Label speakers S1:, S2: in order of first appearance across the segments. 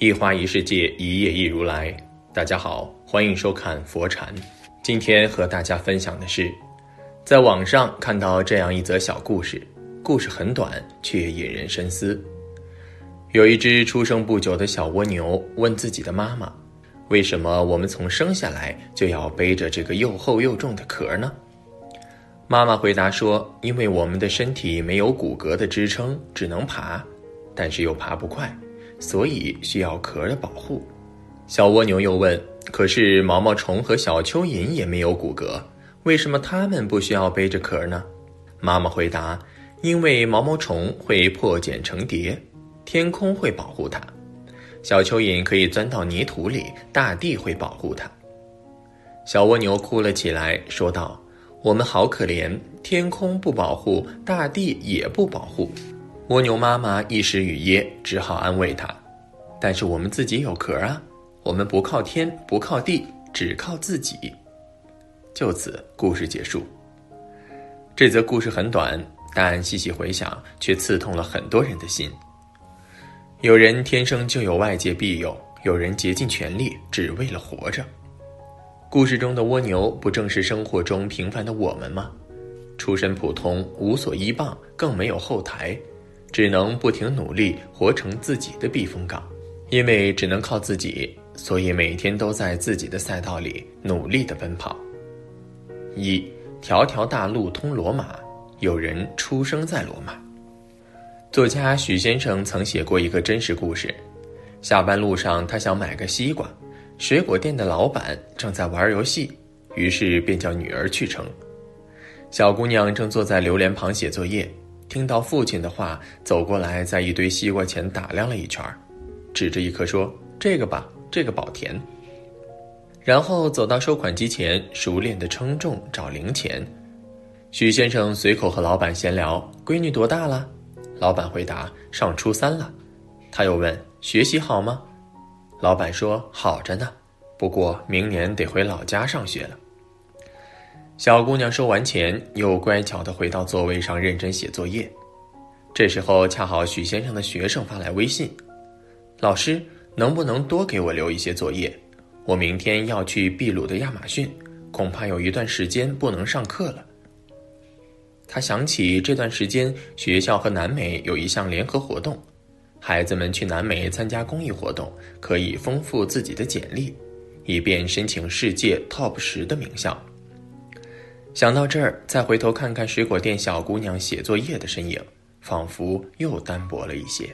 S1: 一花一世界，一叶一如来。大家好，欢迎收看佛禅。今天和大家分享的是，在网上看到这样一则小故事，故事很短，却引人深思。有一只出生不久的小蜗牛问自己的妈妈：“为什么我们从生下来就要背着这个又厚又重的壳呢？”妈妈回答说：“因为我们的身体没有骨骼的支撑，只能爬，但是又爬不快，所以需要壳的保护。”小蜗牛又问：“可是毛毛虫和小蚯蚓也没有骨骼，为什么它们不需要背着壳呢？”妈妈回答：“因为毛毛虫会破茧成蝶，天空会保护它；小蚯蚓可以钻到泥土里，大地会保护它。”小蜗牛哭了起来，说道。我们好可怜，天空不保护，大地也不保护。蜗牛妈妈一时语噎，只好安慰它：“但是我们自己有壳啊，我们不靠天，不靠地，只靠自己。”就此，故事结束。这则故事很短，但细细回想，却刺痛了很多人的心。有人天生就有外界庇佑，有人竭尽全力，只为了活着。故事中的蜗牛，不正是生活中平凡的我们吗？出身普通，无所依傍，更没有后台，只能不停努力，活成自己的避风港。因为只能靠自己，所以每天都在自己的赛道里努力的奔跑。一条条大路通罗马，有人出生在罗马。作家许先生曾写过一个真实故事：下班路上，他想买个西瓜。水果店的老板正在玩游戏，于是便叫女儿去称。小姑娘正坐在榴莲旁写作业，听到父亲的话，走过来，在一堆西瓜前打量了一圈，指着一颗说：“这个吧，这个保甜。”然后走到收款机前，熟练的称重找零钱。许先生随口和老板闲聊：“闺女多大了？”老板回答：“上初三了。”他又问：“学习好吗？”老板说：“好着呢，不过明年得回老家上学了。”小姑娘收完钱，又乖巧地回到座位上认真写作业。这时候恰好许先生的学生发来微信：“老师，能不能多给我留一些作业？我明天要去秘鲁的亚马逊，恐怕有一段时间不能上课了。”他想起这段时间学校和南美有一项联合活动。孩子们去南美参加公益活动，可以丰富自己的简历，以便申请世界 TOP 十的名校。想到这儿，再回头看看水果店小姑娘写作业的身影，仿佛又单薄了一些。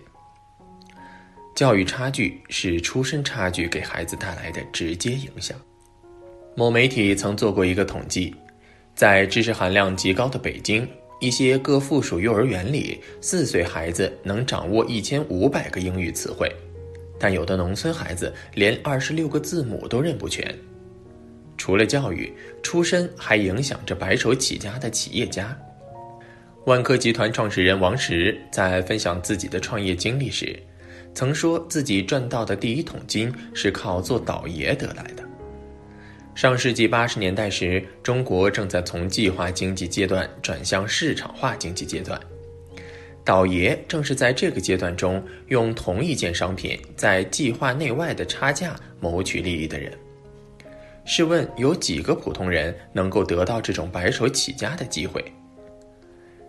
S1: 教育差距是出身差距给孩子带来的直接影响。某媒体曾做过一个统计，在知识含量极高的北京。一些各附属幼儿园里，四岁孩子能掌握一千五百个英语词汇，但有的农村孩子连二十六个字母都认不全。除了教育，出身还影响着白手起家的企业家。万科集团创始人王石在分享自己的创业经历时，曾说自己赚到的第一桶金是靠做倒爷得来的。上世纪八十年代时，中国正在从计划经济阶段转向市场化经济阶段。倒爷正是在这个阶段中，用同一件商品在计划内外的差价谋取利益的人。试问，有几个普通人能够得到这种白手起家的机会？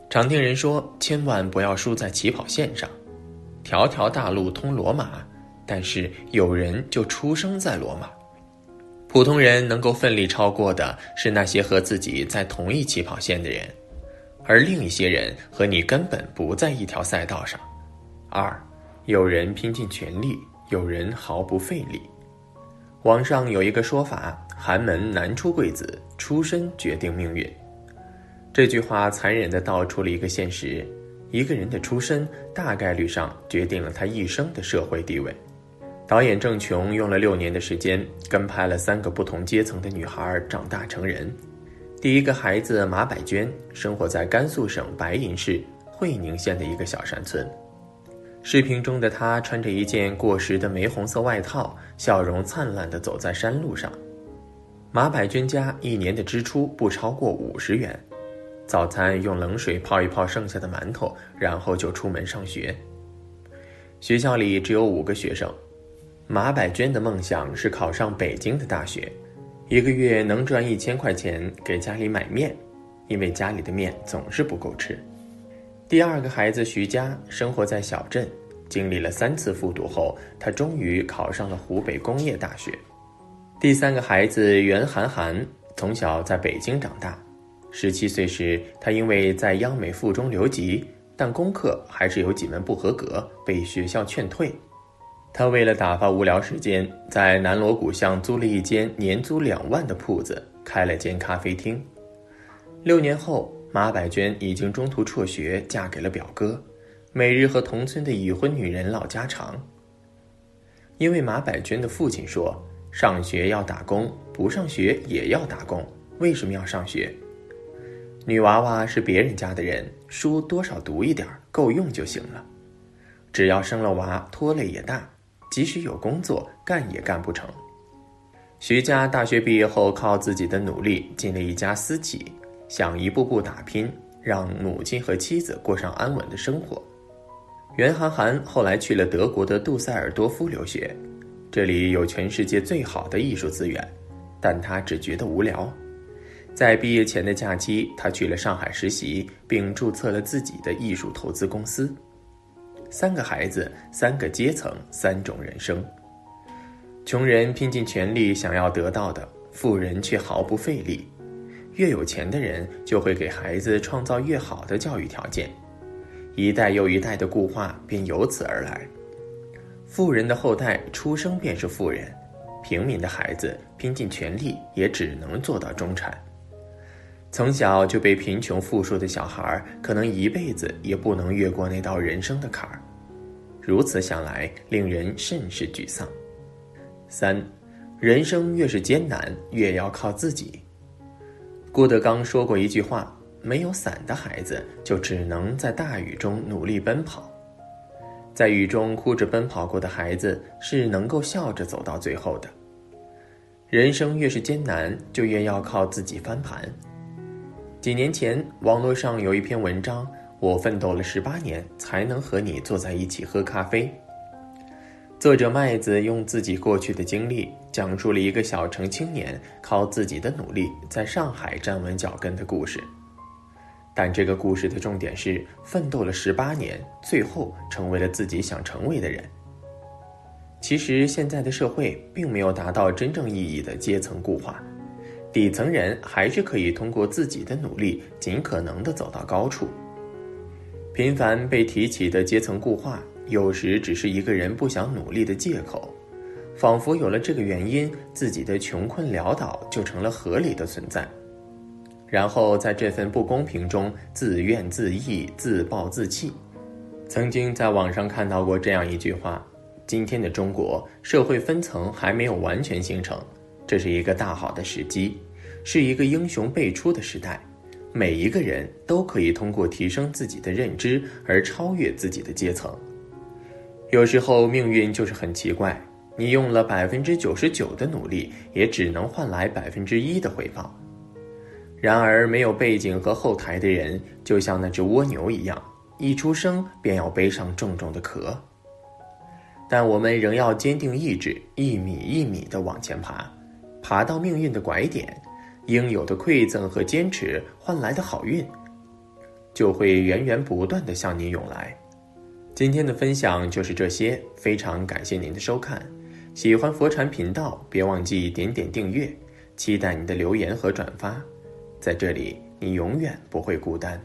S1: 常听人说，千万不要输在起跑线上。条条大路通罗马，但是有人就出生在罗马。普通人能够奋力超过的是那些和自己在同一起跑线的人，而另一些人和你根本不在一条赛道上。二，有人拼尽全力，有人毫不费力。网上有一个说法：“寒门难出贵子，出身决定命运。”这句话残忍地道出了一个现实：一个人的出身，大概率上决定了他一生的社会地位。导演郑琼用了六年的时间，跟拍了三个不同阶层的女孩长大成人。第一个孩子马百娟生活在甘肃省白银市会宁县的一个小山村。视频中的她穿着一件过时的玫红色外套，笑容灿烂地走在山路上。马百娟家一年的支出不超过五十元，早餐用冷水泡一泡剩下的馒头，然后就出门上学。学校里只有五个学生。马百娟的梦想是考上北京的大学，一个月能赚一千块钱给家里买面，因为家里的面总是不够吃。第二个孩子徐佳生活在小镇，经历了三次复读后，他终于考上了湖北工业大学。第三个孩子袁涵涵从小在北京长大，十七岁时，他因为在央美附中留级，但功课还是有几门不合格，被学校劝退。他为了打发无聊时间，在南锣鼓巷租了一间年租两万的铺子，开了间咖啡厅。六年后，马百娟已经中途辍学，嫁给了表哥，每日和同村的已婚女人唠家常。因为马百娟的父亲说：“上学要打工，不上学也要打工，为什么要上学？女娃娃是别人家的人，书多少读一点，够用就行了。只要生了娃，拖累也大。”即使有工作干也干不成。徐家大学毕业后，靠自己的努力进了一家私企，想一步步打拼，让母亲和妻子过上安稳的生活。袁涵涵后来去了德国的杜塞尔多夫留学，这里有全世界最好的艺术资源，但他只觉得无聊。在毕业前的假期，他去了上海实习，并注册了自己的艺术投资公司。三个孩子，三个阶层，三种人生。穷人拼尽全力想要得到的，富人却毫不费力。越有钱的人就会给孩子创造越好的教育条件，一代又一代的固化便由此而来。富人的后代出生便是富人，平民的孩子拼尽全力也只能做到中产。从小就被贫穷富庶的小孩，可能一辈子也不能越过那道人生的坎儿。如此想来，令人甚是沮丧。三，人生越是艰难，越要靠自己。郭德纲说过一句话：“没有伞的孩子，就只能在大雨中努力奔跑。在雨中哭着奔跑过的孩子，是能够笑着走到最后的。人生越是艰难，就越要靠自己翻盘。”几年前，网络上有一篇文章。我奋斗了十八年，才能和你坐在一起喝咖啡。作者麦子用自己过去的经历，讲述了一个小城青年靠自己的努力在上海站稳脚跟的故事。但这个故事的重点是，奋斗了十八年，最后成为了自己想成为的人。其实，现在的社会并没有达到真正意义的阶层固化，底层人还是可以通过自己的努力，尽可能的走到高处。频繁被提起的阶层固化，有时只是一个人不想努力的借口，仿佛有了这个原因，自己的穷困潦倒就成了合理的存在。然后在这份不公平中自怨自艾、自暴自弃。曾经在网上看到过这样一句话：今天的中国社会分层还没有完全形成，这是一个大好的时机，是一个英雄辈出的时代。每一个人都可以通过提升自己的认知而超越自己的阶层。有时候命运就是很奇怪，你用了百分之九十九的努力，也只能换来百分之一的回报。然而，没有背景和后台的人，就像那只蜗牛一样，一出生便要背上重重的壳。但我们仍要坚定意志，一米一米地往前爬，爬到命运的拐点。应有的馈赠和坚持换来的好运，就会源源不断的向你涌来。今天的分享就是这些，非常感谢您的收看。喜欢佛禅频道，别忘记点点订阅，期待你的留言和转发。在这里，你永远不会孤单。